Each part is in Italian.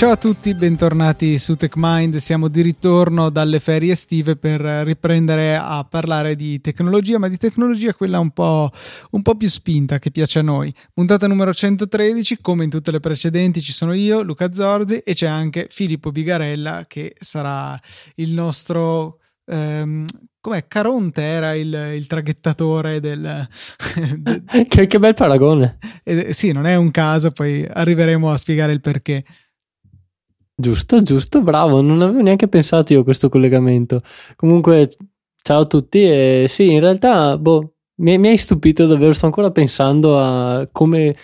Ciao a tutti, bentornati su TechMind. Siamo di ritorno dalle ferie estive per riprendere a parlare di tecnologia, ma di tecnologia quella un po', un po', più spinta che piace a noi. Puntata numero 113, come in tutte le precedenti, ci sono io, Luca Zorzi, e c'è anche Filippo Bigarella che sarà il nostro. Ehm, com'è? Caronte era il, il traghettatore del. che, che, bel paragone! Eh, sì, non è un caso, poi arriveremo a spiegare il perché. Giusto, giusto, bravo, non avevo neanche pensato io a questo collegamento. Comunque, ciao a tutti e sì, in realtà, boh, mi, mi hai stupito davvero, sto ancora pensando a come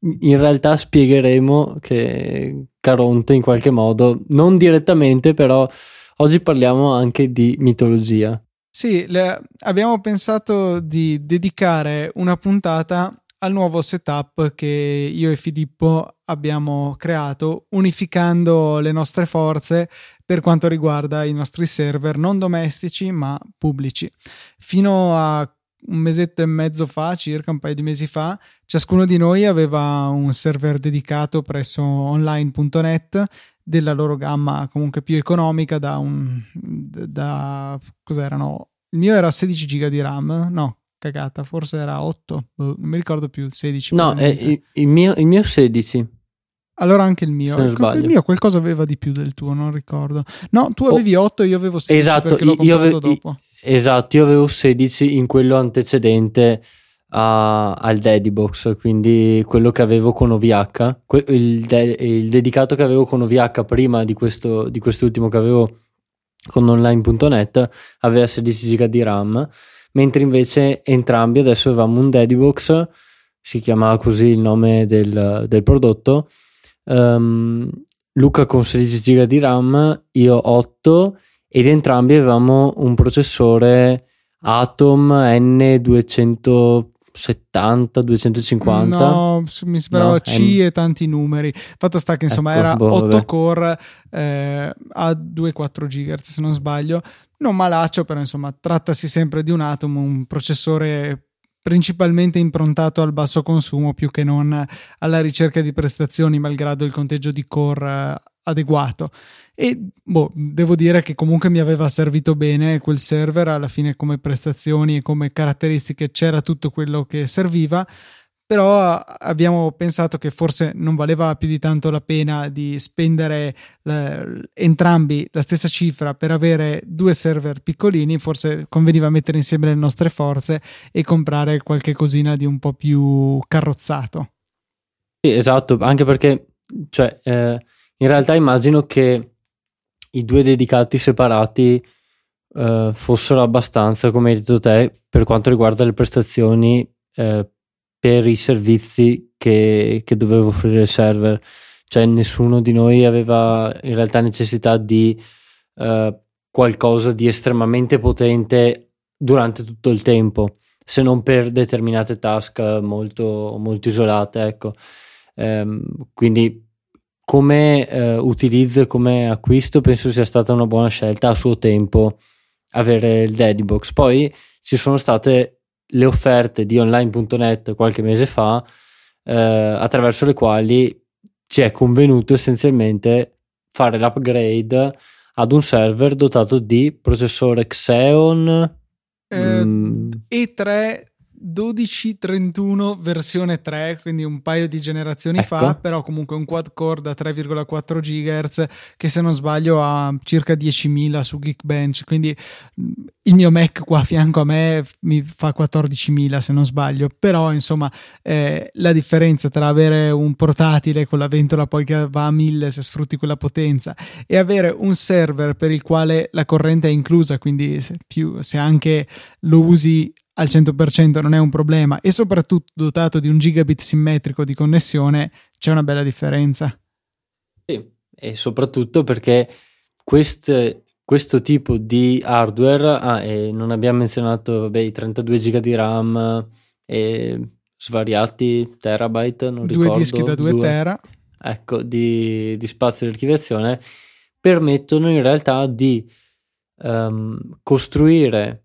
in realtà spiegheremo che Caronte in qualche modo, non direttamente, però oggi parliamo anche di mitologia. Sì, le, abbiamo pensato di dedicare una puntata al nuovo setup che io e Filippo abbiamo creato unificando le nostre forze per quanto riguarda i nostri server non domestici ma pubblici. Fino a un mesetto e mezzo fa, circa un paio di mesi fa, ciascuno di noi aveva un server dedicato presso online.net della loro gamma comunque più economica da un da cos'erano il mio era 16 giga di RAM no cagata, forse era 8, boh, non mi ricordo più, 16. No, il, il, mio, il mio 16. Allora anche il mio. Il, mio qualcosa aveva di più del tuo, non ricordo. No, tu oh, avevi 8 e io avevo 16 esatto, io avevo, dopo. Esatto, io avevo 16 in quello antecedente a, al Daddybox, quindi quello che avevo con OVH, il, de, il, dedicato che avevo con OVH prima di, questo, di quest'ultimo che avevo con online.net aveva 16 GB di RAM mentre invece entrambi adesso avevamo un Daddybox, si chiamava così il nome del, del prodotto, um, Luca con 16 GB di RAM, io 8 ed entrambi avevamo un processore Atom N270 250 no mi sembrava no, C M... e tanti numeri. Fatto sta che insomma ecco, era boh, 8 vabbè. core eh, a 2,4 GHz se non sbaglio non malaccio, però insomma trattasi sempre di un Atom, un processore principalmente improntato al basso consumo più che non alla ricerca di prestazioni, malgrado il conteggio di core eh, adeguato. E boh, devo dire che comunque mi aveva servito bene quel server, alla fine come prestazioni e come caratteristiche c'era tutto quello che serviva però abbiamo pensato che forse non valeva più di tanto la pena di spendere eh, entrambi la stessa cifra per avere due server piccolini, forse conveniva mettere insieme le nostre forze e comprare qualche cosina di un po' più carrozzato. Sì, esatto, anche perché cioè, eh, in realtà immagino che i due dedicati separati eh, fossero abbastanza, come hai detto te, per quanto riguarda le prestazioni eh, per i servizi che, che doveva offrire il server. Cioè nessuno di noi aveva in realtà necessità di uh, qualcosa di estremamente potente durante tutto il tempo, se non per determinate task molto, molto isolate. Ecco. Um, quindi come uh, utilizzo e come acquisto penso sia stata una buona scelta a suo tempo avere il Daddybox. Poi ci sono state le offerte di online.net qualche mese fa, eh, attraverso le quali ci è convenuto essenzialmente fare l'upgrade ad un server dotato di processore Xeon eh, mm, E3 1231 versione 3, quindi un paio di generazioni ecco. fa, però comunque un quad core da 3,4 GHz che se non sbaglio ha circa 10.000 su Geekbench, quindi mm, il mio Mac qua a fianco a me mi fa 14.000 se non sbaglio, però insomma eh, la differenza tra avere un portatile con la ventola poi che va a 1000 se sfrutti quella potenza e avere un server per il quale la corrente è inclusa, quindi se, più, se anche lo usi al 100% non è un problema e soprattutto dotato di un gigabit simmetrico di connessione c'è una bella differenza. Sì, e soprattutto perché queste, questo tipo di hardware, ah, e non abbiamo menzionato vabbè, i 32 giga di RAM e svariati terabyte, non due ricordo. dischi da 2 tera. Ecco, di, di, spazio di archiviazione, permettono in realtà di um, costruire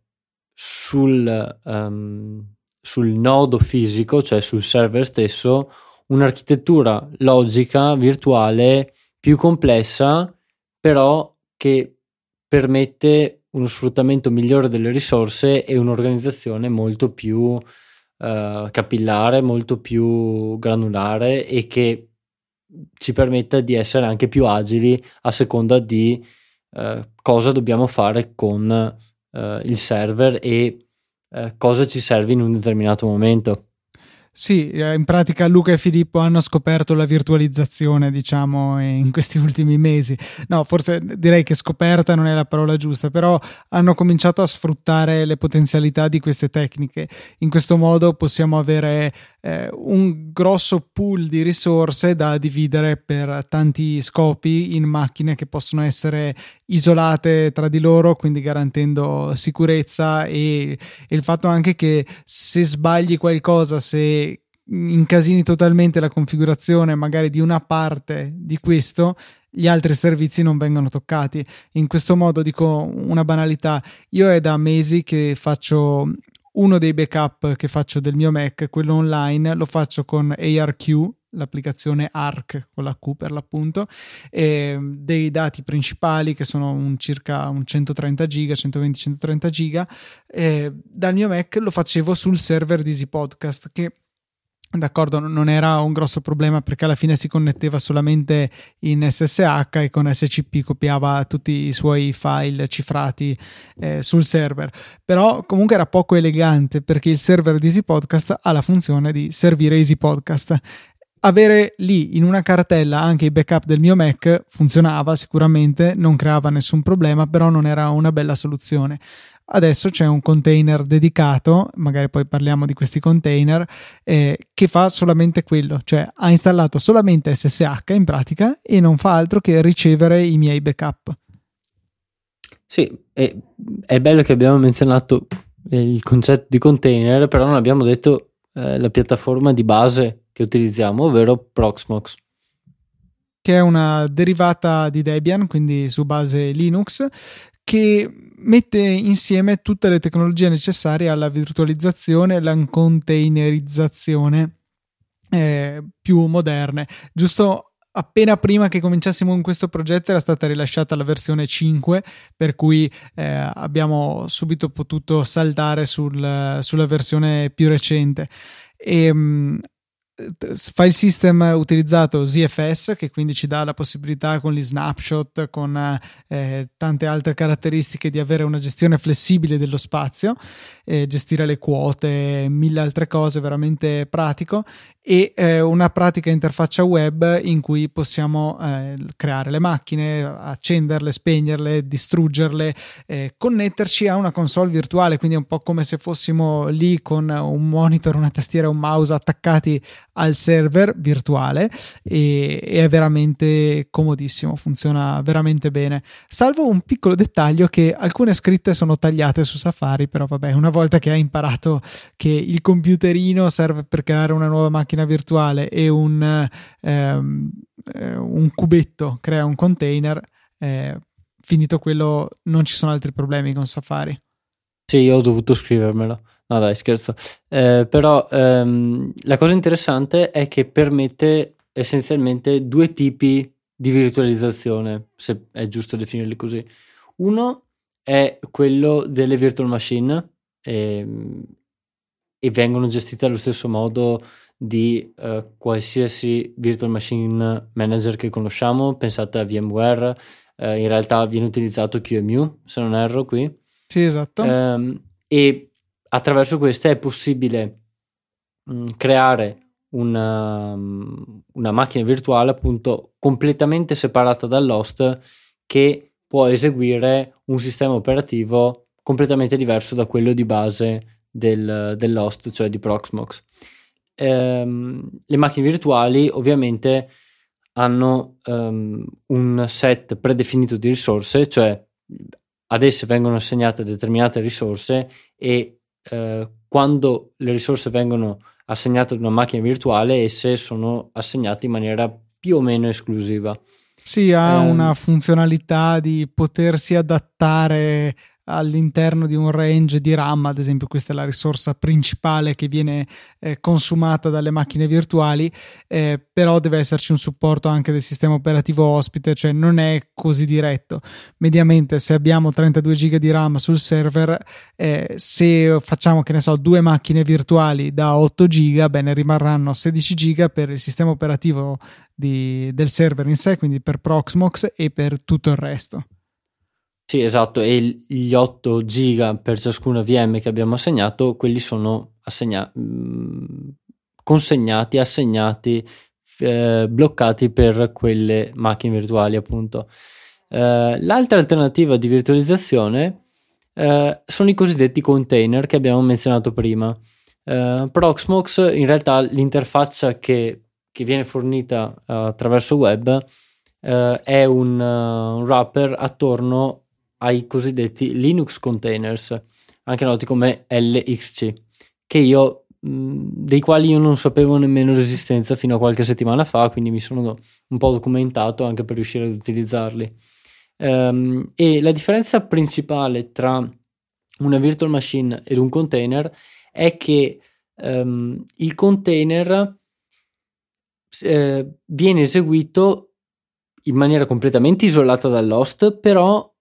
sul, um, sul nodo fisico, cioè sul server stesso, un'architettura logica virtuale più complessa, però che permette uno sfruttamento migliore delle risorse e un'organizzazione molto più uh, capillare, molto più granulare e che ci permetta di essere anche più agili a seconda di uh, cosa dobbiamo fare con uh, il server e cosa ci serve in un determinato momento. Sì, eh, in pratica Luca e Filippo hanno scoperto la virtualizzazione, diciamo, in questi ultimi mesi. No, forse direi che scoperta non è la parola giusta, però hanno cominciato a sfruttare le potenzialità di queste tecniche. In questo modo possiamo avere eh, un grosso pool di risorse da dividere per tanti scopi in macchine che possono essere isolate tra di loro, quindi garantendo sicurezza e, e il fatto anche che se sbagli qualcosa, se incasini totalmente la configurazione magari di una parte di questo, gli altri servizi non vengono toccati. In questo modo dico una banalità, io è da mesi che faccio uno dei backup che faccio del mio Mac, quello online, lo faccio con ARQ, l'applicazione ARC con la Q per l'appunto, e dei dati principali che sono un circa un 130 giga, 120-130 giga. dal mio Mac lo facevo sul server di Easy Podcast che D'accordo, non era un grosso problema perché alla fine si connetteva solamente in SSH e con SCP copiava tutti i suoi file cifrati eh, sul server. Però comunque era poco elegante perché il server di Easy Podcast ha la funzione di servire Easy Podcast avere lì in una cartella anche i backup del mio Mac funzionava sicuramente, non creava nessun problema, però non era una bella soluzione. Adesso c'è un container dedicato, magari poi parliamo di questi container, eh, che fa solamente quello, cioè ha installato solamente SSH in pratica e non fa altro che ricevere i miei backup. Sì, è, è bello che abbiamo menzionato il concetto di container, però non abbiamo detto eh, la piattaforma di base che utilizziamo, ovvero Proxmox. Che è una derivata di Debian, quindi su base Linux, che mette insieme tutte le tecnologie necessarie alla virtualizzazione e alla containerizzazione eh, più moderne. Giusto appena prima che cominciassimo con questo progetto era stata rilasciata la versione 5 per cui eh, abbiamo subito potuto saltare sul, sulla versione più recente e mh, file system utilizzato ZFS che quindi ci dà la possibilità con gli snapshot con eh, tante altre caratteristiche di avere una gestione flessibile dello spazio eh, gestire le quote mille altre cose veramente pratico e eh, una pratica interfaccia web in cui possiamo eh, creare le macchine, accenderle, spegnerle, distruggerle, eh, connetterci a una console virtuale, quindi è un po' come se fossimo lì con un monitor, una tastiera e un mouse attaccati al server virtuale e, è veramente comodissimo, funziona veramente bene. Salvo un piccolo dettaglio che alcune scritte sono tagliate su Safari, però vabbè, una volta che hai imparato che il computerino serve per creare una nuova macchina macchina virtuale e un, ehm, eh, un cubetto crea un container, eh, finito quello non ci sono altri problemi con Safari. Sì, io ho dovuto scrivermelo. No dai, scherzo. Eh, però ehm, la cosa interessante è che permette essenzialmente due tipi di virtualizzazione, se è giusto definirli così. Uno è quello delle virtual machine ehm, e vengono gestite allo stesso modo di uh, qualsiasi virtual machine manager che conosciamo, pensate a VMware, uh, in realtà viene utilizzato QEMU, se non erro qui. Sì, esatto. Um, e attraverso queste è possibile um, creare una, um, una, macchina virtuale appunto completamente separata dall'host che può eseguire un sistema operativo completamente diverso da quello di base del, dell'host, cioè di Proxmox ehm, le macchine virtuali ovviamente hanno um, un set predefinito di risorse, cioè ad esse vengono assegnate determinate risorse e eh, quando le risorse vengono assegnate ad una macchina virtuale, esse sono assegnate in maniera più o meno esclusiva. Sì, ha eh, una funzionalità di potersi adattare all'interno di un range di RAM, ad esempio questa è la risorsa principale che viene eh, consumata dalle macchine virtuali, eh, però deve esserci un supporto anche del sistema operativo ospite, cioè non è così diretto. Mediamente se abbiamo 32 GB di RAM sul server, eh, se facciamo che ne so due macchine virtuali da 8 GB, bene rimarranno 16 GB per il sistema operativo di, del server in sé, quindi per Proxmox e per tutto il resto. Sì, esatto, e gli 8 giga per ciascuna VM che abbiamo assegnato, quelli sono assegna- mm, consegnati, assegnati, eh, bloccati per quelle macchine virtuali, appunto. Eh, l'altra alternativa di virtualizzazione eh, sono i cosiddetti container che abbiamo menzionato prima. Eh, Proxmox, in realtà, l'interfaccia che, che viene fornita eh, attraverso web eh, è un, un wrapper attorno ai cosiddetti Linux containers, anche noti come LXC, io, dei quali io non sapevo nemmeno l'esistenza fino a qualche settimana fa, quindi mi sono un po' documentato anche per riuscire ad utilizzarli. Um, e la differenza principale tra una virtual machine ed un container è che um, il container eh, viene eseguito in maniera completamente isolata dall'host, però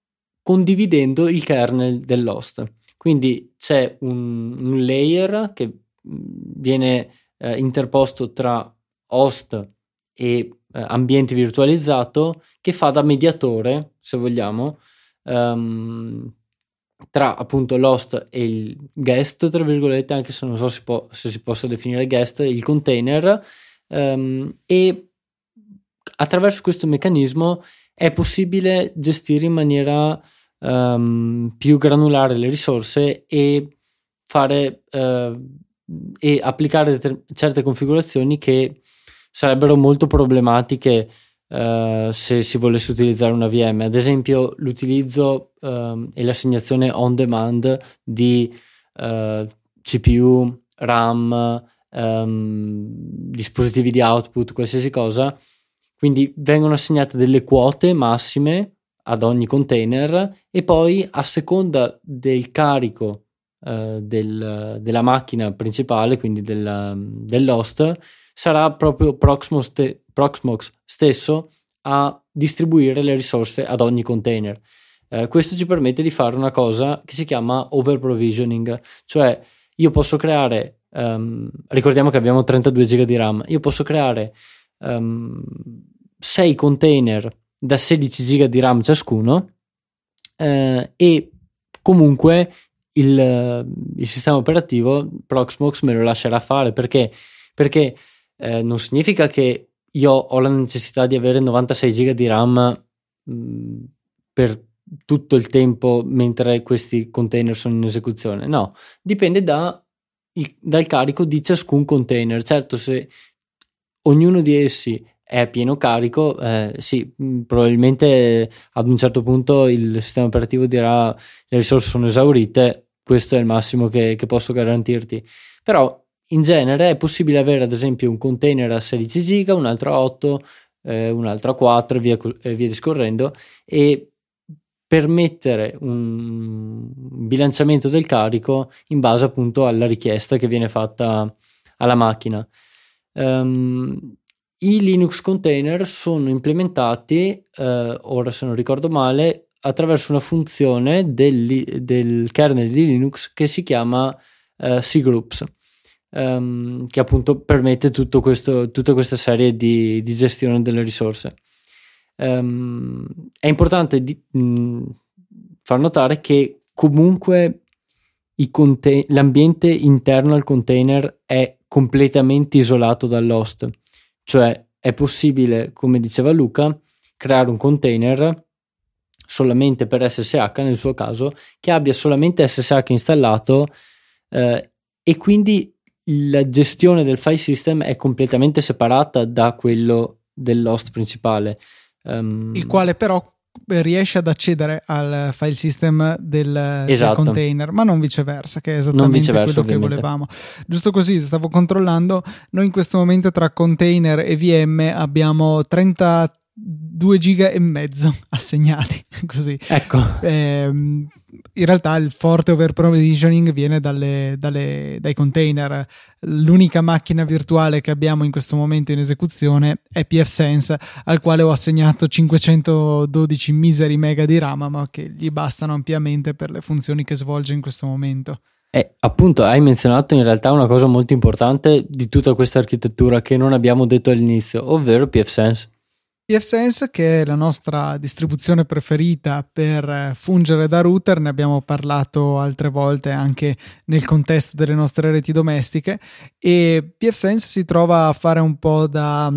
condividendo il kernel dell'host. Quindi c'è un, un layer che viene eh, interposto tra host e eh, ambiente virtualizzato che fa da mediatore, se vogliamo, um, tra appunto l'host e il guest, tra virgolette, anche se non so se, può, se si possa definire guest, il container, um, e attraverso questo meccanismo è possibile gestire in maniera um, più granulare le risorse e fare uh, e applicare ter- certe configurazioni che sarebbero molto problematiche uh, se si volesse utilizzare una VM. Ad esempio, l'utilizzo uh, e l'assegnazione on demand di uh, CPU, RAM, um, dispositivi di output, qualsiasi cosa. Quindi vengono assegnate delle quote massime ad ogni container e poi a seconda del carico uh, del, della macchina principale, quindi del, dell'host, sarà proprio Proxmox, te, Proxmox, stesso a distribuire le risorse ad ogni container. Uh, questo ci permette di fare una cosa che si chiama over provisioning, cioè io posso creare, um, ricordiamo che abbiamo 32 GB di RAM, io posso creare um, 6 container da 16 giga di RAM ciascuno eh, e comunque il, il, sistema operativo Proxmox me lo lascerà fare perché, perché eh, non significa che io ho la necessità di avere 96 giga di RAM mh, mm, per tutto il tempo mentre questi container sono in esecuzione. No, dipende da, il, dal carico di ciascun container. Certo, se ognuno di essi è pieno carico, eh, sì, mm, probabilmente ad un certo punto il sistema operativo dirà le risorse sono esaurite, questo è il massimo che, che posso garantirti. Però in genere è possibile avere ad esempio un container a 16 giga, un altro a 8, eh, un altro a 4 e via, eh, via discorrendo e permettere un bilanciamento del carico in base appunto alla richiesta che viene fatta alla macchina. Um, i Linux container sono implementati, eh, ora se non ricordo male, attraverso una funzione del, del kernel di Linux che si chiama eh, cgroups, ehm, che appunto permette questo, tutta questa serie di, di, gestione delle risorse. Um, è importante di, mh, far notare che comunque contain- l'ambiente interno al container è completamente isolato dall'host cioè è possibile, come diceva Luca, creare un container solamente per SSH nel suo caso, che abbia solamente SSH installato eh, e quindi la gestione del file system è completamente separata da quello dell'host principale. Um, il quale però riesce ad accedere al file system del, esatto. del, container, ma non viceversa, che è esattamente quello ovviamente. che volevamo. Giusto così, stavo controllando, noi in questo momento tra container e VM abbiamo 32 giga e mezzo assegnati, così. Ecco. Eh, in realtà il forte over provisioning viene dalle, dalle, dai container. L'unica macchina virtuale che abbiamo in questo momento in esecuzione è pfSense, al quale ho assegnato 512 miseri mega di RAM, ma che gli bastano ampiamente per le funzioni che svolge in questo momento. E appunto hai menzionato in realtà una cosa molto importante di tutta questa architettura che non abbiamo detto all'inizio, ovvero pfSense. pfSense che è la nostra distribuzione preferita per fungere da router, ne abbiamo parlato altre volte anche nel contesto delle nostre reti domestiche e pfSense si trova a fare un po' da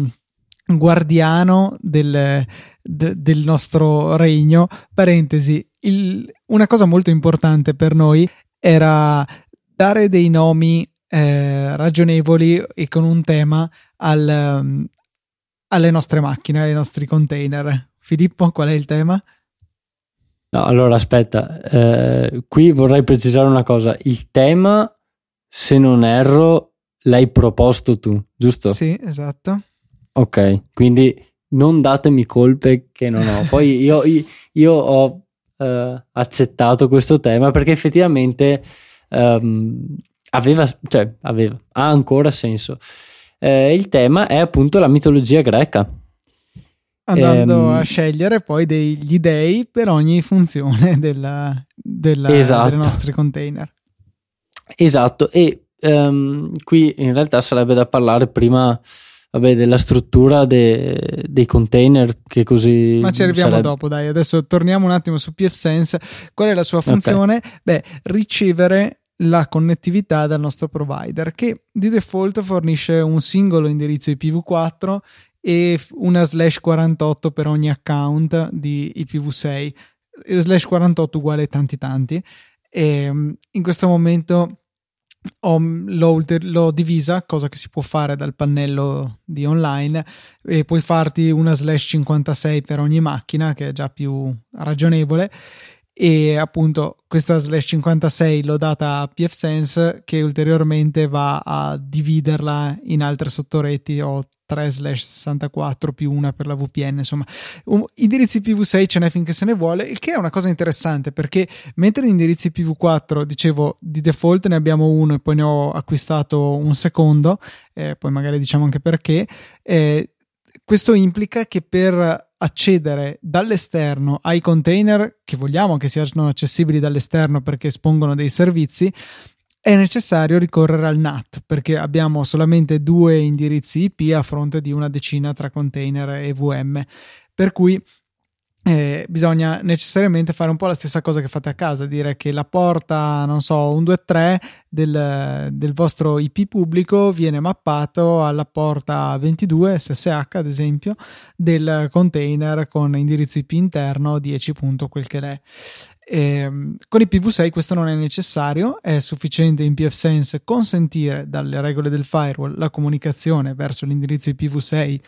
guardiano del, de, del nostro regno. Parentesi, il, una cosa molto importante per noi era dare dei nomi eh, ragionevoli e con un tema al, um, alle nostre macchine, ai nostri container. Filippo, qual è il tema? No, allora aspetta, eh, qui vorrei precisare una cosa. Il tema, se non erro, l'hai proposto tu, giusto? Sì, esatto. Ok, quindi non datemi colpe che non ho. Poi io, io, io ho eh, accettato questo tema perché effettivamente um, aveva, cioè, aveva, ha ancora senso. Eh, il tema è appunto la mitologia greca. Andando ehm, a scegliere poi degli dei per ogni funzione della, della, esatto. dei nostri container. Esatto, e um, qui in realtà sarebbe da parlare prima vabbè, della struttura de, dei container che così ma ci arriviamo sarebbe... dopo dai adesso torniamo un attimo su pfSense qual è la sua funzione? Okay. beh ricevere la connettività dal nostro provider che di default fornisce un singolo indirizzo IPv4 e una slash 48 per ogni account di IPv6 slash 48 uguale tanti tanti e mm, in questo momento ho, l'ho, l'ho, divisa, cosa che si può fare dal pannello di online, e puoi farti una slash 56 per ogni macchina, che è già più ragionevole. E appunto questa slash 56 l'ho data a pfSense che ulteriormente va a dividerla in altre sottoreti. Ho 3 slash 64 più una per la VPN, insomma, um, indirizzi IPv6 ce n'è finché se ne vuole, il che è una cosa interessante perché mentre gli indirizzi IPv4, dicevo, di default ne abbiamo uno e poi ne ho acquistato un secondo, eh, poi magari diciamo anche perché, eh, questo implica che per accedere dall'esterno ai container che vogliamo che siano accessibili dall'esterno perché espongono dei servizi, è necessario ricorrere al NAT perché abbiamo solamente due indirizzi IP a fronte di una decina tra container e VM. Per cui eh, bisogna necessariamente fare un po' la stessa cosa che fate a casa, dire che la porta, non so, 123 del, del vostro IP pubblico viene mappato alla porta 22 SSH, ad esempio, del container con indirizzo IP interno 10. quel che è. E, con IPv6 questo non è necessario, è sufficiente in pfSense consentire dalle regole del firewall la comunicazione verso l'indirizzo IPv6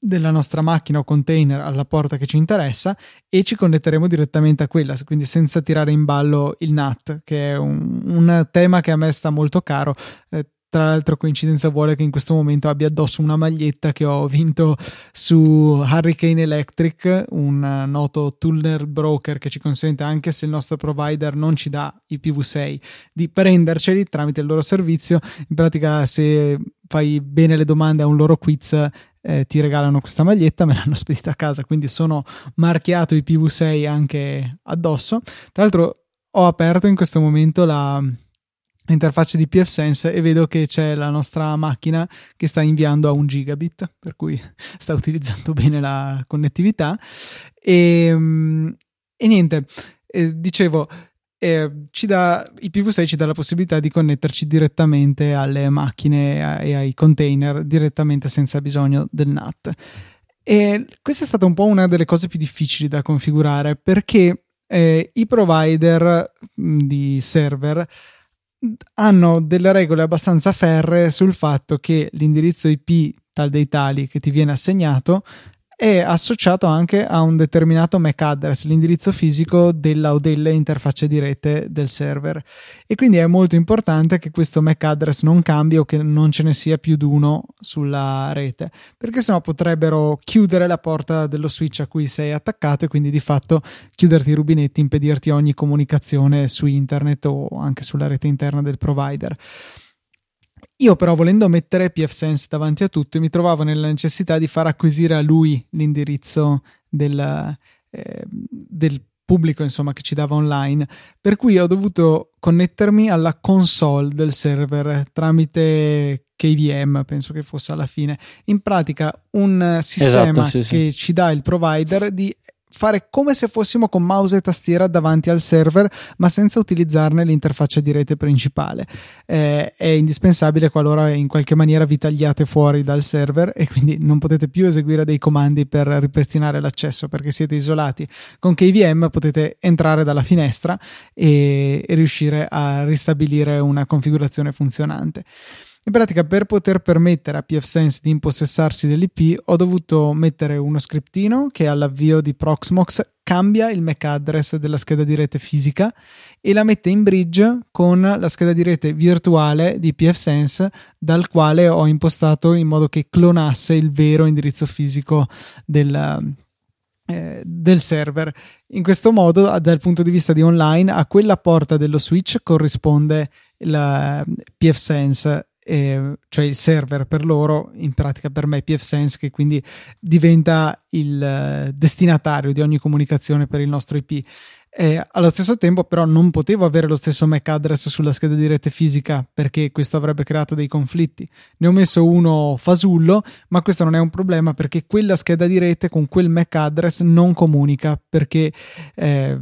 della nostra macchina o container alla porta che ci interessa e ci connetteremo direttamente a quella, quindi senza tirare in ballo il NAT, che è un, un tema che a me sta molto caro. Eh, tra l'altro, coincidenza vuole che in questo momento abbia addosso una maglietta che ho vinto su Hurricane Electric, un noto tunnel broker che ci consente, anche se il nostro provider non ci dà IPv6, di prenderceli tramite il loro servizio. In pratica, se fai bene le domande a un loro quiz, eh, ti regalano questa maglietta, me l'hanno spedita a casa, quindi sono marchiato IPv6 anche addosso. Tra l'altro, ho aperto in questo momento la interfaccia di pfSense e vedo che c'è la nostra macchina che sta inviando a un gigabit, per cui sta utilizzando bene la connettività. E, ehm, e niente, eh, dicevo, eh, dà, IPv6 ci dà la possibilità di connetterci direttamente alle macchine e ai container direttamente senza bisogno del NAT. E questa è stata un po' una delle cose più difficili da configurare perché eh, i provider di server hanno delle regole abbastanza ferre sul fatto che l'indirizzo IP tal dei tali che ti viene assegnato è associato anche a un determinato MAC address, l'indirizzo fisico della o delle interfacce di rete del server. E quindi è molto importante che questo MAC address non cambi o che non ce ne sia più di uno sulla rete, perché sennò potrebbero chiudere la porta dello switch a cui sei attaccato e quindi di fatto chiuderti i rubinetti, impedirti ogni comunicazione su internet o anche sulla rete interna del provider. Io però volendo mettere pfSense davanti a tutto mi trovavo nella necessità di far acquisire a lui l'indirizzo del, eh, del pubblico insomma che ci dava online per cui ho dovuto connettermi alla console del server tramite KVM penso che fosse alla fine in pratica un sistema esatto, sì, che sì. ci dà il provider di fare come se fossimo con mouse e tastiera davanti al server, ma senza utilizzarne l'interfaccia di rete principale. Eh, è indispensabile qualora in qualche maniera vi tagliate fuori dal server e quindi non potete più eseguire dei comandi per ripristinare l'accesso perché siete isolati. Con KVM potete entrare dalla finestra e, e riuscire a ristabilire una configurazione funzionante. In pratica, per poter permettere a pfSense di impossessarsi dell'IP, ho dovuto mettere uno scriptino che all'avvio di Proxmox cambia il MAC address della scheda di rete fisica e la mette in bridge con la scheda di rete virtuale di pfSense dal quale ho impostato in modo che clonasse il vero indirizzo fisico del, eh, del server. In questo modo, dal punto di vista di online, a quella porta dello switch corrisponde il pfSense eh, cioè il server per loro, in pratica per me pfSense, che quindi diventa il eh, destinatario di ogni comunicazione per il nostro IP. Eh, allo stesso tempo, però, non potevo avere lo stesso MAC address sulla scheda di rete fisica perché questo avrebbe creato dei conflitti. Ne ho messo uno fasullo, ma questo non è un problema perché quella scheda di rete con quel MAC address non comunica perché eh,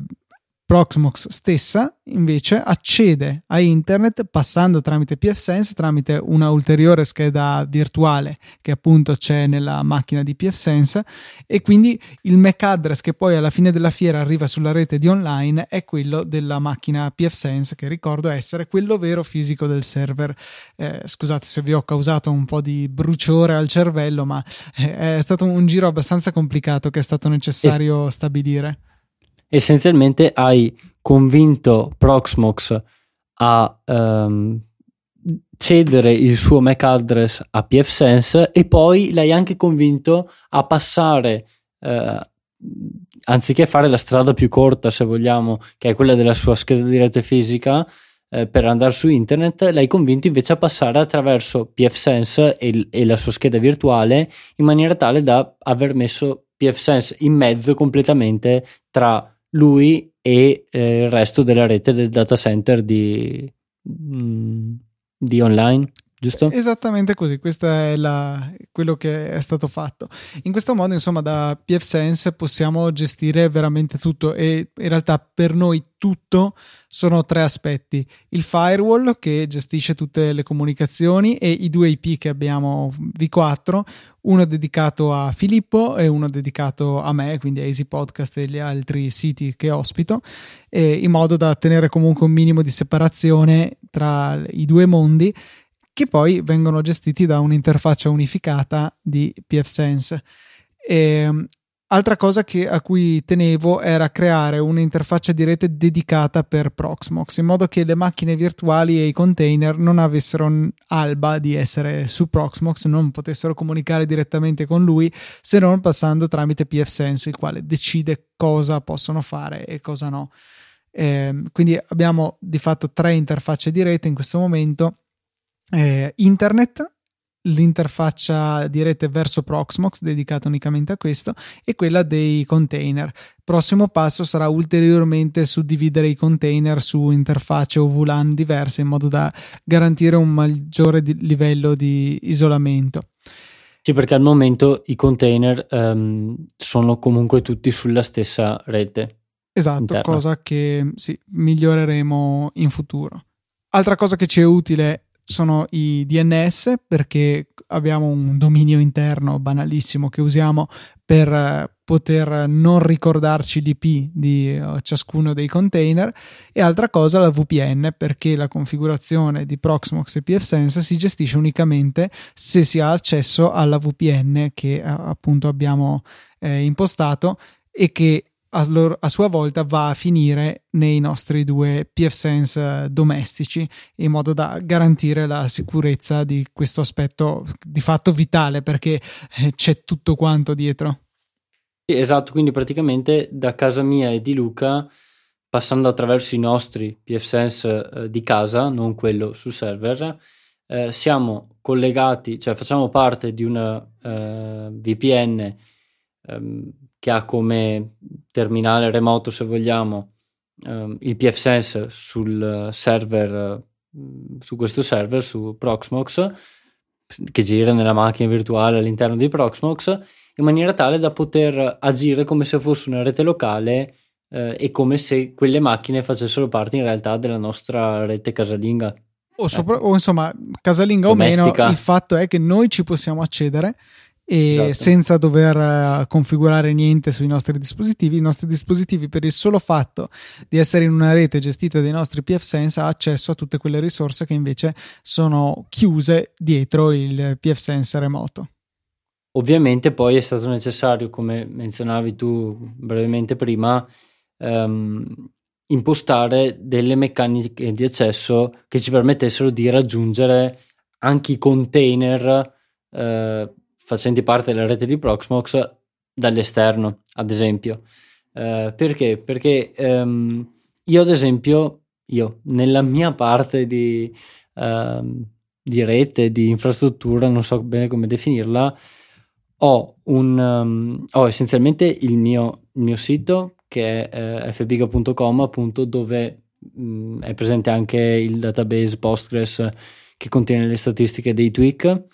Proxmox stessa invece accede a internet passando tramite pfSense, tramite una ulteriore scheda virtuale che appunto c'è nella macchina di pfSense e quindi il MAC address che poi alla fine della fiera arriva sulla rete di online è quello della macchina pfSense che ricordo essere quello vero fisico del server. Eh, scusate se vi ho causato un po' di bruciore al cervello ma eh, è stato un giro abbastanza complicato che è stato necessario stabilire essenzialmente hai convinto Proxmox a um, cedere il suo MAC address a pfSense e poi l'hai anche convinto a passare uh, anziché fare la strada più corta se vogliamo che è quella della sua scheda di rete fisica eh, per andare su internet l'hai convinto invece a passare attraverso pfSense e, e la sua scheda virtuale in maniera tale da aver messo pfSense in mezzo completamente tra lui e eh, il resto della rete del data center di, mm, di online giusto? Esattamente così, questo è la, quello che è stato fatto. In questo modo, insomma, da pfSense possiamo gestire veramente tutto e in realtà per noi tutto sono tre aspetti. Il firewall che gestisce tutte le comunicazioni e i due IP che abbiamo V4, uno dedicato a Filippo e uno dedicato a me, quindi a Easy Podcast e gli altri siti che ospito, in modo da tenere comunque un minimo di separazione tra i due mondi che poi vengono gestiti da un'interfaccia unificata di pfSense. E, ehm, altra cosa che, a cui tenevo era creare un'interfaccia di rete dedicata per Proxmox, in modo che le macchine virtuali e i container non avessero alba di essere su Proxmox, non potessero comunicare direttamente con lui se non passando tramite pfSense, il quale decide cosa possono fare e cosa no. Eh, quindi abbiamo di fatto tre interfacce di rete in questo momento eh, internet, l'interfaccia di rete verso Proxmox dedicata unicamente a questo e quella dei container. Prossimo passo sarà ulteriormente suddividere i container su interfacce o VLAN diverse in modo da garantire un maggiore di livello di isolamento. Sì, perché al momento i container um, sono comunque tutti sulla stessa rete. Esatto, interna. cosa che sì, miglioreremo in futuro. Altra cosa che ci è utile sono i DNS perché abbiamo un dominio interno banalissimo che usiamo per eh, poter non ricordarci l'IP di uh, ciascuno dei container. E altra cosa la VPN perché la configurazione di Proxmox e pfSense si gestisce unicamente se si ha accesso alla VPN che uh, appunto abbiamo eh, impostato e che a, sua volta va a finire nei nostri due pfSense eh, domestici in modo da garantire la sicurezza di questo aspetto di fatto vitale perché eh, c'è tutto quanto dietro. Esatto, quindi praticamente da casa mia e di Luca, passando attraverso i nostri pfSense eh, di casa, non quello sul server, eh, siamo collegati, cioè facciamo parte di una eh, VPN ehm, che ha come terminale remoto, se vogliamo, ehm, il pfSense sul server, su questo server, su Proxmox, che gira nella macchina virtuale all'interno di Proxmox, in maniera tale da poter agire come se fosse una rete locale eh, e come se quelle macchine facessero parte in realtà della nostra rete casalinga. O, sopra, eh. o insomma, casalinga Domestica. o meno, il fatto è che noi ci possiamo accedere e esatto. senza dover uh, configurare niente sui nostri dispositivi. I nostri dispositivi, per il solo fatto di essere in una rete gestita dai nostri pfSense, ha accesso a tutte quelle risorse che invece sono chiuse dietro il pfSense remoto. Ovviamente poi è stato necessario, come menzionavi tu brevemente prima, um, impostare delle meccaniche di accesso che ci permettessero di raggiungere anche i container eh, facenti parte della rete di Proxmox dall'esterno, ad esempio. Eh, perché? Perché ehm, io, ad esempio, io nella mia parte di, ehm, di, rete, di infrastruttura, non so bene come definirla, ho, un, um, ho essenzialmente il mio, il mio, sito che è eh, fbiga.com, appunto, dove mh, mm, è presente anche il database Postgres che contiene le statistiche dei tweak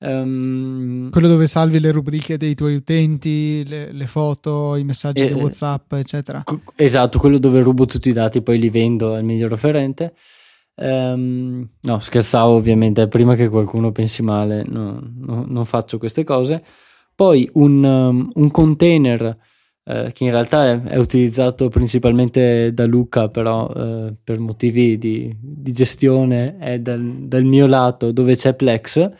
Um, quello dove salvi le rubriche dei tuoi utenti, le, le foto, i messaggi eh, di WhatsApp, eccetera. Esatto, quello dove rubo tutti i dati, poi li vendo al miglior offerente. Um, no, scherzavo ovviamente, prima che qualcuno pensi male, no, no, non faccio queste cose. Poi un, um, un container eh, che in realtà è, è, utilizzato principalmente da Luca, però eh, per motivi di, di, gestione è dal, dal mio lato dove c'è Plex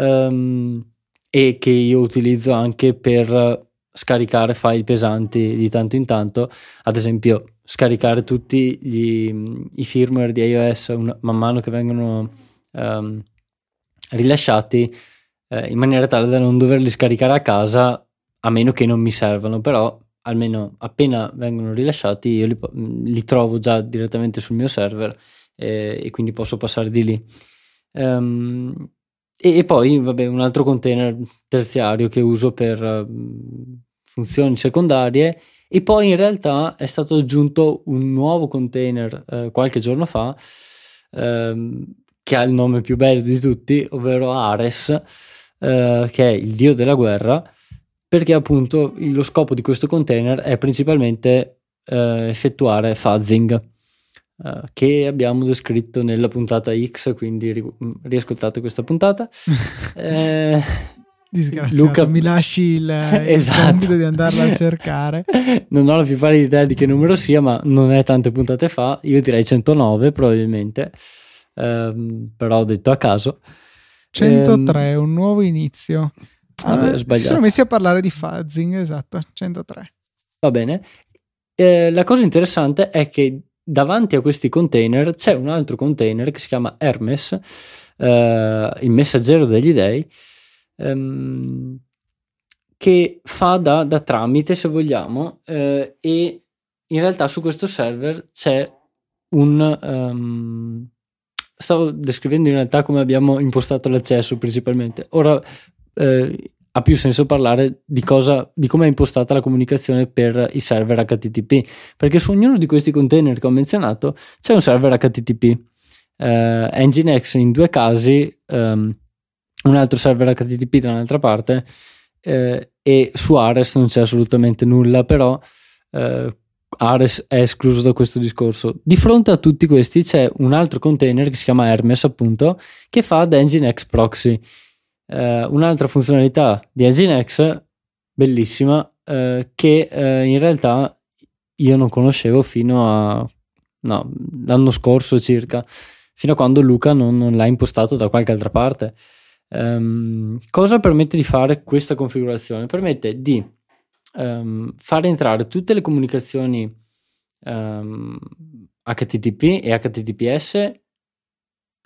um, e che io utilizzo anche per scaricare file pesanti di tanto in tanto, ad esempio scaricare tutti gli, i firmware di iOS una, man mano che vengono um, rilasciati eh, in maniera tale da non doverli scaricare a casa a meno che non mi servano, però almeno appena vengono rilasciati io li, li trovo già direttamente sul mio server eh, e quindi posso passare di lì. Um, e, e, poi, vabbè, un altro container terziario che uso per uh, funzioni secondarie. E poi in realtà è stato aggiunto un nuovo container uh, qualche giorno fa uh, che ha il nome più bello di tutti, ovvero Ares, eh, che è il dio della guerra, perché appunto lo scopo di questo container è principalmente effettuare fuzzing. Uh, che abbiamo descritto nella puntata X, quindi ri- riascoltate questa puntata. eh, Disgraziato, Luca... mi lasci il, esatto. il di andarla a cercare. non ho la più pallida idea di che numero sia, ma non è tante puntate fa, io direi 109 probabilmente, um, però ho detto a caso. 103, um, un nuovo inizio. Ah, si sono messi a parlare di fuzzing, esatto, 103. Va bene. Eh, la cosa interessante è che davanti a questi container c'è un altro container che si chiama Hermes, eh, il messaggero degli dei, ehm, che fa da, da, tramite, se vogliamo, eh, e in realtà su questo server c'è un... Um, stavo descrivendo in realtà come abbiamo impostato l'accesso principalmente. Ora eh, ha più senso parlare di, di come è impostata la comunicazione per i server HTTP, perché su ognuno di questi container che ho menzionato c'è un server HTTP. Uh, eh, Nginx in due casi, um, un altro server HTTP da un'altra parte, uh, e su Ares non c'è assolutamente nulla, però uh, Ares è escluso da questo discorso. Di fronte a tutti questi c'è un altro container che si chiama Hermes, appunto, che fa ad Nginx Proxy. Uh, un'altra funzionalità di Nginx, bellissima, uh, che uh, in realtà io non conoscevo fino a no, l'anno scorso circa, fino a quando Luca non, non l'ha impostato da qualche altra parte. Um, cosa permette di fare questa configurazione? Permette di um, fare entrare tutte le comunicazioni um, ehm, HTTP e HTTPS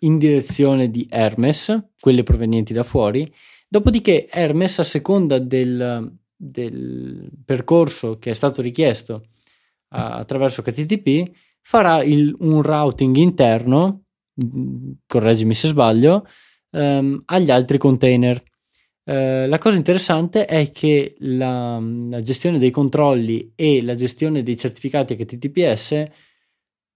in direzione di Hermes, quelle provenienti da fuori. Dopodiché Hermes, a seconda del, del percorso che è stato richiesto uh, attraverso HTTP, farà il, un routing interno, mm, correggimi se sbaglio, um, agli altri container. Uh, la cosa interessante è che la, la, gestione dei controlli e la gestione dei certificati HTTPS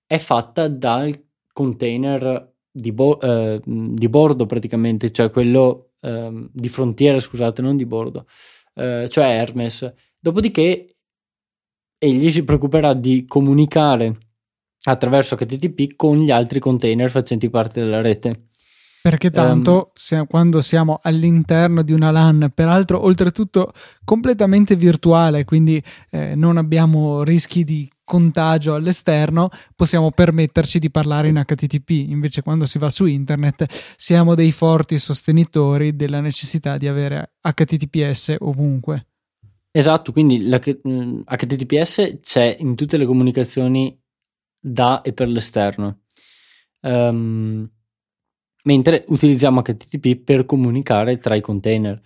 è fatta dal container di, bo- uh, di bordo praticamente, cioè quello uh, di frontiera, scusate, non di bordo, eh, cioè Hermes. Dopodiché egli si preoccuperà di comunicare attraverso HTTP con gli altri container facenti parte della rete. Perché tanto um, se, quando siamo all'interno di una LAN, peraltro oltretutto completamente virtuale, quindi eh, non abbiamo rischi di contagio all'esterno, possiamo permetterci di parlare in HTTP. Invece quando si va su internet siamo dei forti sostenitori della necessità di avere HTTPS ovunque. Esatto, quindi l'HTTPS mm, c'è in tutte le comunicazioni da e per l'esterno. Um, mentre utilizziamo HTTP per comunicare tra i container.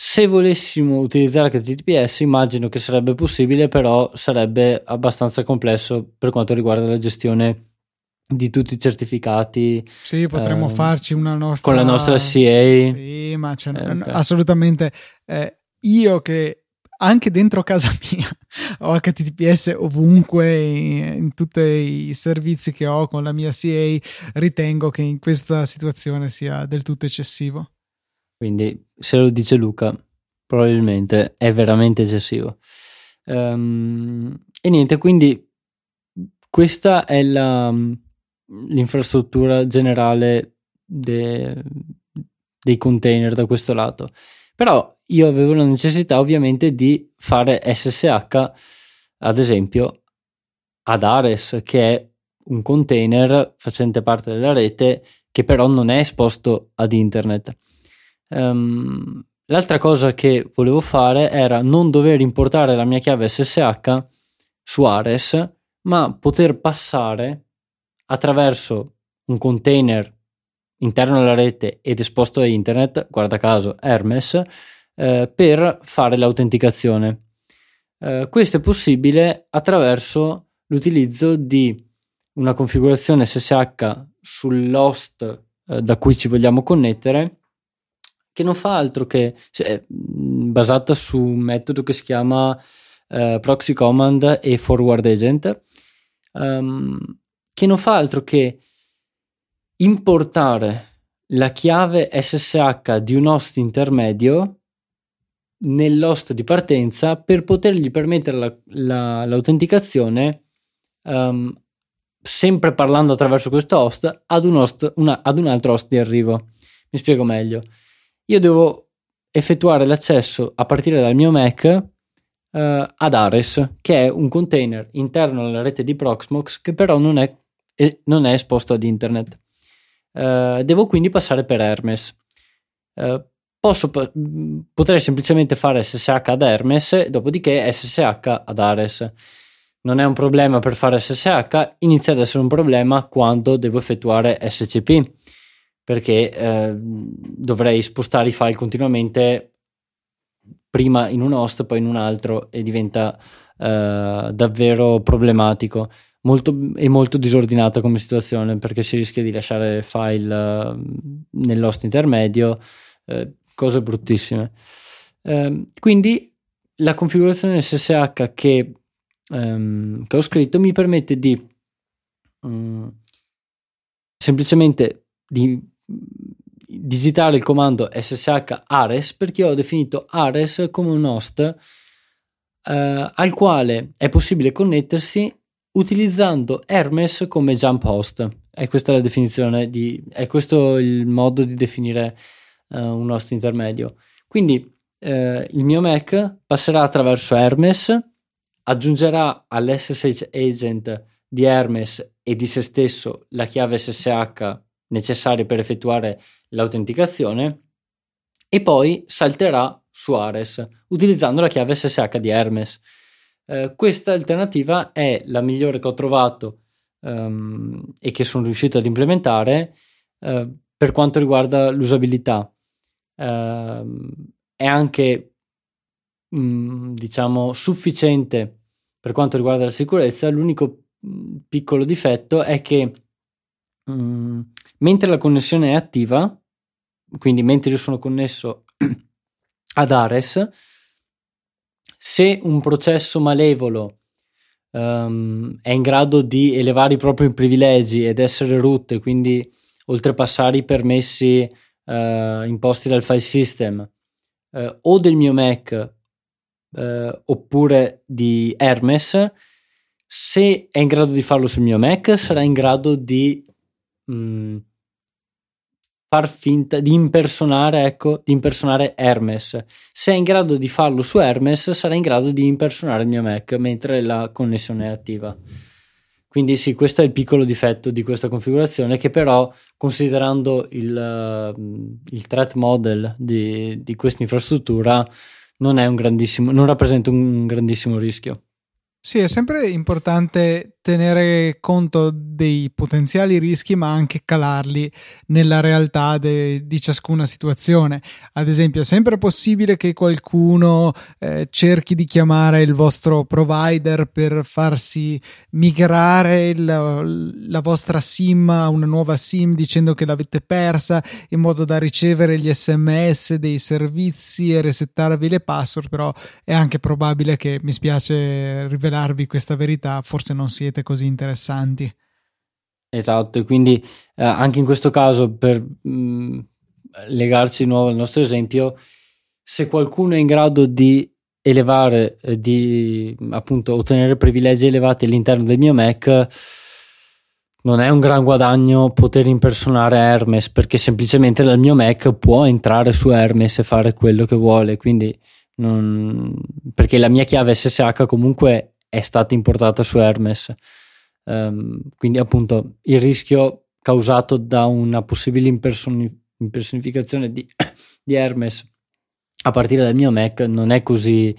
Se volessimo utilizzare HTTPS, immagino che sarebbe possibile, però sarebbe abbastanza complesso per quanto riguarda la gestione di tutti i certificati. Sì, potremmo eh, farci una nostra con la nostra CA. Sì, ma cioè, eh, okay. assolutamente eh, io che anche dentro casa mia ho HTTPS ovunque in, in tutti i servizi che ho con la mia CA ritengo che in questa situazione sia del tutto eccessivo quindi se lo dice Luca probabilmente è veramente eccessivo um, e niente quindi questa è la, l'infrastruttura generale de, dei container da questo lato però io avevo la necessità ovviamente di fare SSH, ad esempio, ad Ares, che è un container facente parte della rete che però non è esposto ad internet. Um, l'altra cosa che volevo fare era non dover importare la mia chiave SSH su Ares, ma poter passare attraverso un container interno alla rete ed esposto a internet, guarda caso Hermes, eh, per fare l'autenticazione. Eh, questo è possibile attraverso l'utilizzo di una configurazione SSH sull'host eh, da cui ci vogliamo connettere che non fa altro che cioè, basata su un metodo che si chiama eh, proxy command e forward agent um, che non fa altro che importare la chiave SSH di un host intermedio nell'host di partenza per potergli permettere la, la, l'autenticazione um, sempre parlando attraverso questo host ad un, host una, ad un altro host di arrivo. Mi spiego meglio. Io devo effettuare l'accesso a partire dal mio Mac uh, ad Ares, che è un container interno alla rete di Proxmox che però non è, eh, non è esposto ad internet. Uh, devo quindi passare per Hermes. Uh, posso, potrei semplicemente fare SSH ad Hermes, dopodiché SSH ad Ares. Non è un problema per fare SSH, inizia ad essere un problema quando devo effettuare SCP, perché eh, dovrei spostare i file continuamente prima in un host, poi in un altro e diventa eh, davvero problematico. Molto, è molto disordinata come situazione perché si rischia di lasciare file uh, nell'host intermedio, uh, cose bruttissime. Uh, quindi la configurazione SSH che, um, che, ho scritto mi permette di um, semplicemente di digitare il comando ssh ares perché ho definito ares come un host eh, al quale è possibile connettersi utilizzando Hermes come jump host. E questa è la definizione di, è questo il modo di definire uh, un host intermedio. Quindi uh, il mio Mac passerà attraverso Hermes, aggiungerà all'SSH agent di Hermes e di se stesso la chiave SSH necessaria per effettuare l'autenticazione e poi salterà su Ares utilizzando la chiave SSH di Hermes. Eh, questa alternativa è la migliore che ho trovato um, e che sono riuscito ad implementare uh, per quanto riguarda l'usabilità. Uh, è anche um, diciamo sufficiente per quanto riguarda la sicurezza. L'unico mm, piccolo difetto è che um, mentre la connessione è attiva, quindi mentre io sono connesso ad Ares, se un processo malevolo um, è in grado di elevare i propri privilegi ed essere root, quindi oltrepassare i permessi uh, imposti dal file system uh, o del mio Mac uh, oppure di Hermes, se è in grado di farlo sul mio Mac, sarà in grado di um, far finta di impersonare, ecco, di impersonare Hermes. Se è in grado di farlo su Hermes, sarà in grado di impersonare il mio Mac mentre la connessione è attiva. Quindi sì, questo è il piccolo difetto di questa configurazione che però considerando il, uh, il threat model di, di questa infrastruttura non, non rappresenta un grandissimo rischio. Sì, è sempre importante tenere conto dei potenziali rischi, ma anche calarli nella realtà de, di ciascuna situazione. Ad esempio, è sempre possibile che qualcuno eh, cerchi di chiamare il vostro provider per farsi migrare la, la vostra SIM a una nuova SIM dicendo che l'avete persa in modo da ricevere gli sms dei servizi e resettarvi le password, però è anche probabile che mi spiace rivelare svelarvi questa verità, forse non siete così interessanti. Esatto, quindi eh, anche in questo caso, per mh, mm, legarci di nuovo al nostro esempio, se qualcuno è in grado di elevare, eh, di appunto ottenere privilegi elevati all'interno del mio Mac, non è un gran guadagno poter impersonare Hermes perché semplicemente dal mio Mac può entrare su Hermes e fare quello che vuole. Quindi non... perché la mia chiave SSH comunque è stata importata su Hermes. Um, quindi appunto il rischio causato da una possibile impersoni- impersonificazione di, di, Hermes a partire dal mio Mac non è così,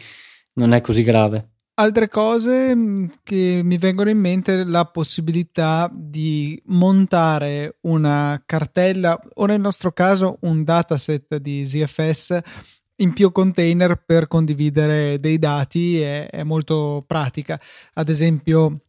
non è così grave. Altre cose mm, che mi vengono in mente la possibilità di montare una cartella o nel nostro caso un dataset di ZFS in più container per condividere dei dati è, è molto pratica. Ad esempio,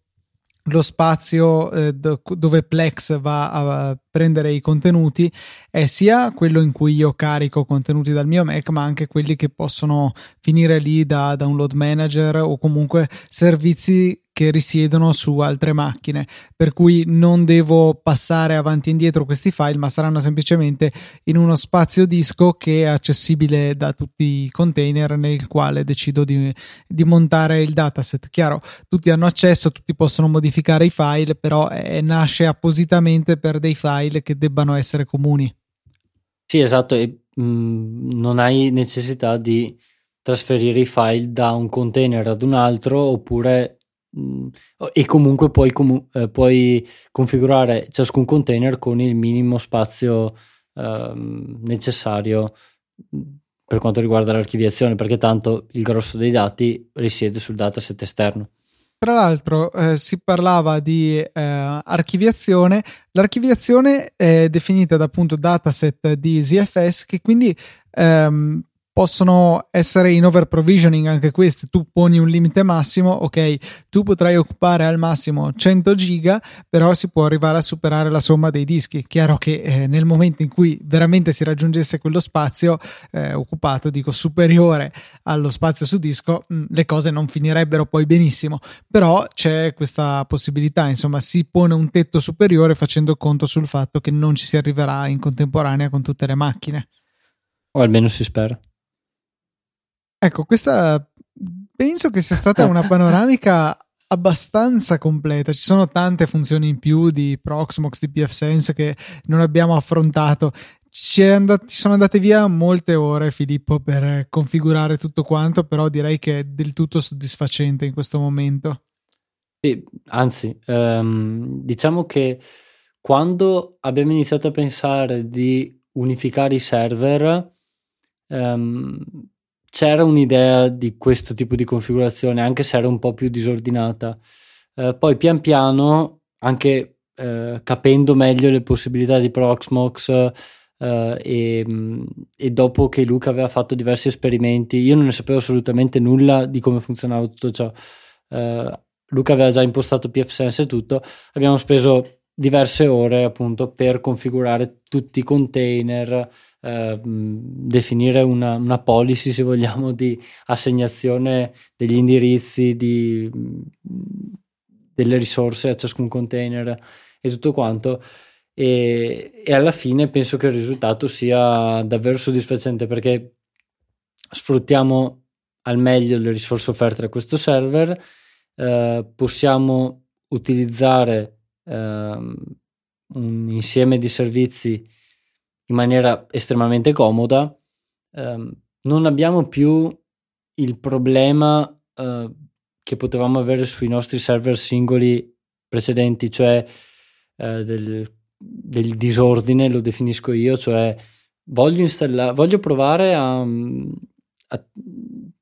lo spazio eh, dove Plex va a prendere i contenuti è sia quello in cui io carico contenuti dal mio Mac, ma anche quelli che possono finire lì da download manager o comunque servizi che risiedono su altre macchine, per cui non devo passare avanti e indietro questi file, ma saranno semplicemente in uno spazio disco che è accessibile da tutti i container nel quale decido di, di montare il dataset. Chiaro, tutti hanno accesso, tutti possono modificare i file, però è, nasce appositamente per dei file che debbano essere comuni. Sì, esatto, e mh, mm, non hai necessità di trasferire i file da un container ad un altro oppure e comunque puoi, com- eh, puoi, configurare ciascun container con il minimo spazio eh, necessario mm, per quanto riguarda l'archiviazione perché tanto il grosso dei dati risiede sul dataset esterno. Tra l'altro eh, si parlava di eh, archiviazione, l'archiviazione è definita da appunto dataset di ZFS che quindi ehm, possono essere in over provisioning anche queste. Tu poni un limite massimo, ok, tu potrai occupare al massimo 100 giga, però si può arrivare a superare la somma dei dischi. Chiaro che eh, nel momento in cui veramente si raggiungesse quello spazio eh, occupato, dico superiore allo spazio su disco, mh, mm, le cose non finirebbero poi benissimo. Però c'è questa possibilità, insomma, si pone un tetto superiore facendo conto sul fatto che non ci si arriverà in contemporanea con tutte le macchine. O almeno si spera. Ecco, questa penso che sia stata una panoramica abbastanza completa. Ci sono tante funzioni in più di Proxmox, di PFSense che non abbiamo affrontato. Ci, andati, ci, sono andate via molte ore, Filippo, per configurare tutto quanto, però direi che è del tutto soddisfacente in questo momento. Sì, anzi, um, diciamo che quando abbiamo iniziato a pensare di unificare i server, um, c'era un'idea di questo tipo di configurazione, anche se era un po' più disordinata. Uh, poi pian piano, anche uh, capendo meglio le possibilità di Proxmox uh, e, e, dopo che Luca aveva fatto diversi esperimenti, io non ne sapevo assolutamente nulla di come funzionava tutto ciò. Luca aveva già impostato pfSense e tutto, abbiamo speso diverse ore appunto per configurare tutti i container, eh, definire una, una, policy se vogliamo di assegnazione degli indirizzi, di, delle risorse a ciascun container e tutto quanto. E, e alla fine penso che il risultato sia davvero soddisfacente perché sfruttiamo al meglio le risorse offerte da questo server, eh, possiamo utilizzare ehm, un insieme di servizi in maniera estremamente comoda, ehm, non abbiamo più il problema eh, che potevamo avere sui nostri server singoli precedenti, cioè eh, del, del, disordine, lo definisco io, cioè voglio, installare, voglio provare a, a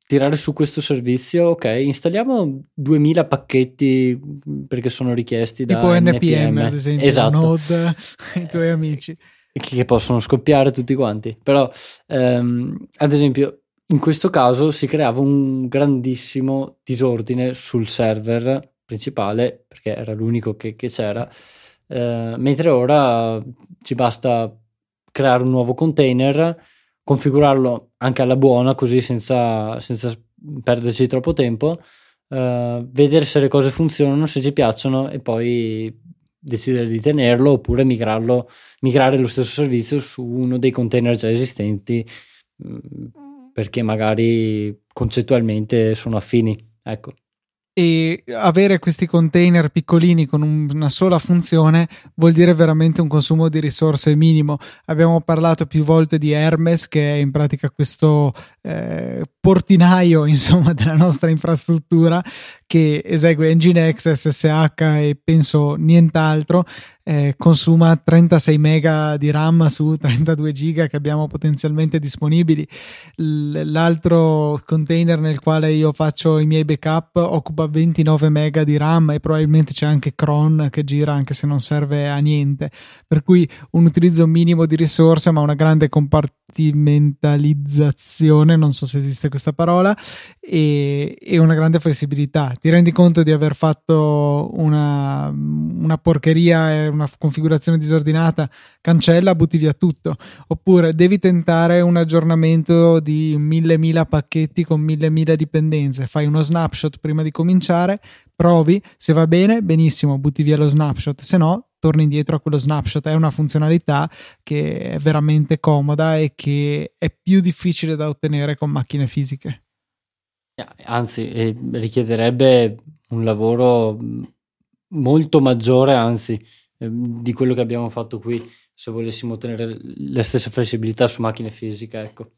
tirare su questo servizio, ok, installiamo 2000 pacchetti perché sono richiesti tipo da NPM, NPM ad esempio, esatto. Node, i tuoi amici. Che possono scoppiare tutti quanti. Però, ehm, ad esempio, in questo caso si creava un grandissimo disordine sul server principale, perché era l'unico che, che c'era, eh, mentre ora ci basta creare un nuovo container, configurarlo anche alla buona, così senza, senza perderci troppo tempo, uh, vedere se le cose funzionano, se ci piacciono e poi decidere di tenerlo oppure migrarlo, migrare lo stesso servizio su uno dei container già esistenti mm, perché magari concettualmente sono affini. Ecco e avere questi container piccolini con una sola funzione vuol dire veramente un consumo di risorse minimo. Abbiamo parlato più volte di Hermes, che è in pratica questo eh, portinaio insomma, della nostra infrastruttura che esegue Nginx, SSH e penso nient'altro eh, consuma 36 mega di RAM su 32 giga che abbiamo potenzialmente disponibili. L'altro container nel quale io faccio i miei backup occupa 29 mega di RAM e probabilmente c'è anche cron che gira anche se non serve a niente. Per cui un utilizzo minimo di risorse ma una grande compartimentalizzazione, non so se esiste questa parola, e, e una grande flessibilità. Ti rendi conto di aver fatto una, una porcheria una configurazione disordinata, cancella, butti via tutto. Oppure devi tentare un aggiornamento di mille mila pacchetti con mille mila dipendenze, fai uno snapshot prima di cominciare, provi, se va bene, benissimo, butti via lo snapshot, se no torni indietro a quello snapshot. È una funzionalità che è veramente comoda e che è più difficile da ottenere con macchine fisiche. Anzi, richiederebbe un lavoro molto maggiore, anzi, Ehm, di quello che abbiamo fatto qui se volessimo ottenere la stessa flessibilità su macchine fisiche. Ecco.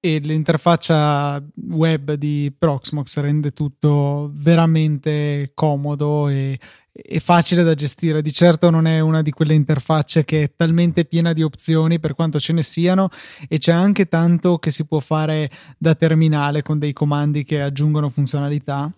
E l'interfaccia web di Proxmox rende tutto veramente comodo e, e, facile da gestire. Di certo non è una di quelle interfacce che è talmente piena di opzioni per quanto ce ne siano e c'è anche tanto che si può fare da terminale con dei comandi che aggiungono funzionalità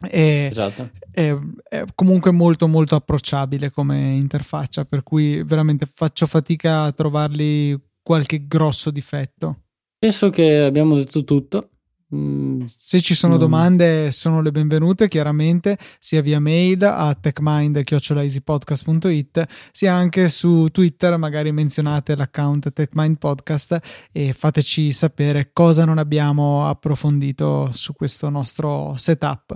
è, esatto. è, è, comunque molto molto approcciabile come interfaccia per cui veramente faccio fatica a trovargli qualche grosso difetto penso che abbiamo detto tutto. Mm, se ci sono mm. domande sono le benvenute chiaramente sia via mail a techmind.easypodcast.it sia anche su Twitter magari menzionate l'account techmindpodcast e fateci sapere cosa non abbiamo approfondito su questo nostro setup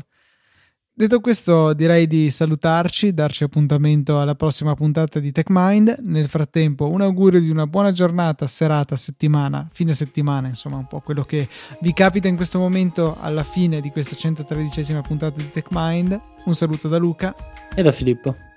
Detto questo, direi di salutarci, darci appuntamento alla prossima puntata di TechMind. Nel frattempo, un augurio di una buona giornata, serata, settimana, fine settimana, insomma, un po' quello che vi capita in questo momento alla fine di questa 113esima puntata di TechMind. Un saluto da Luca e da Filippo.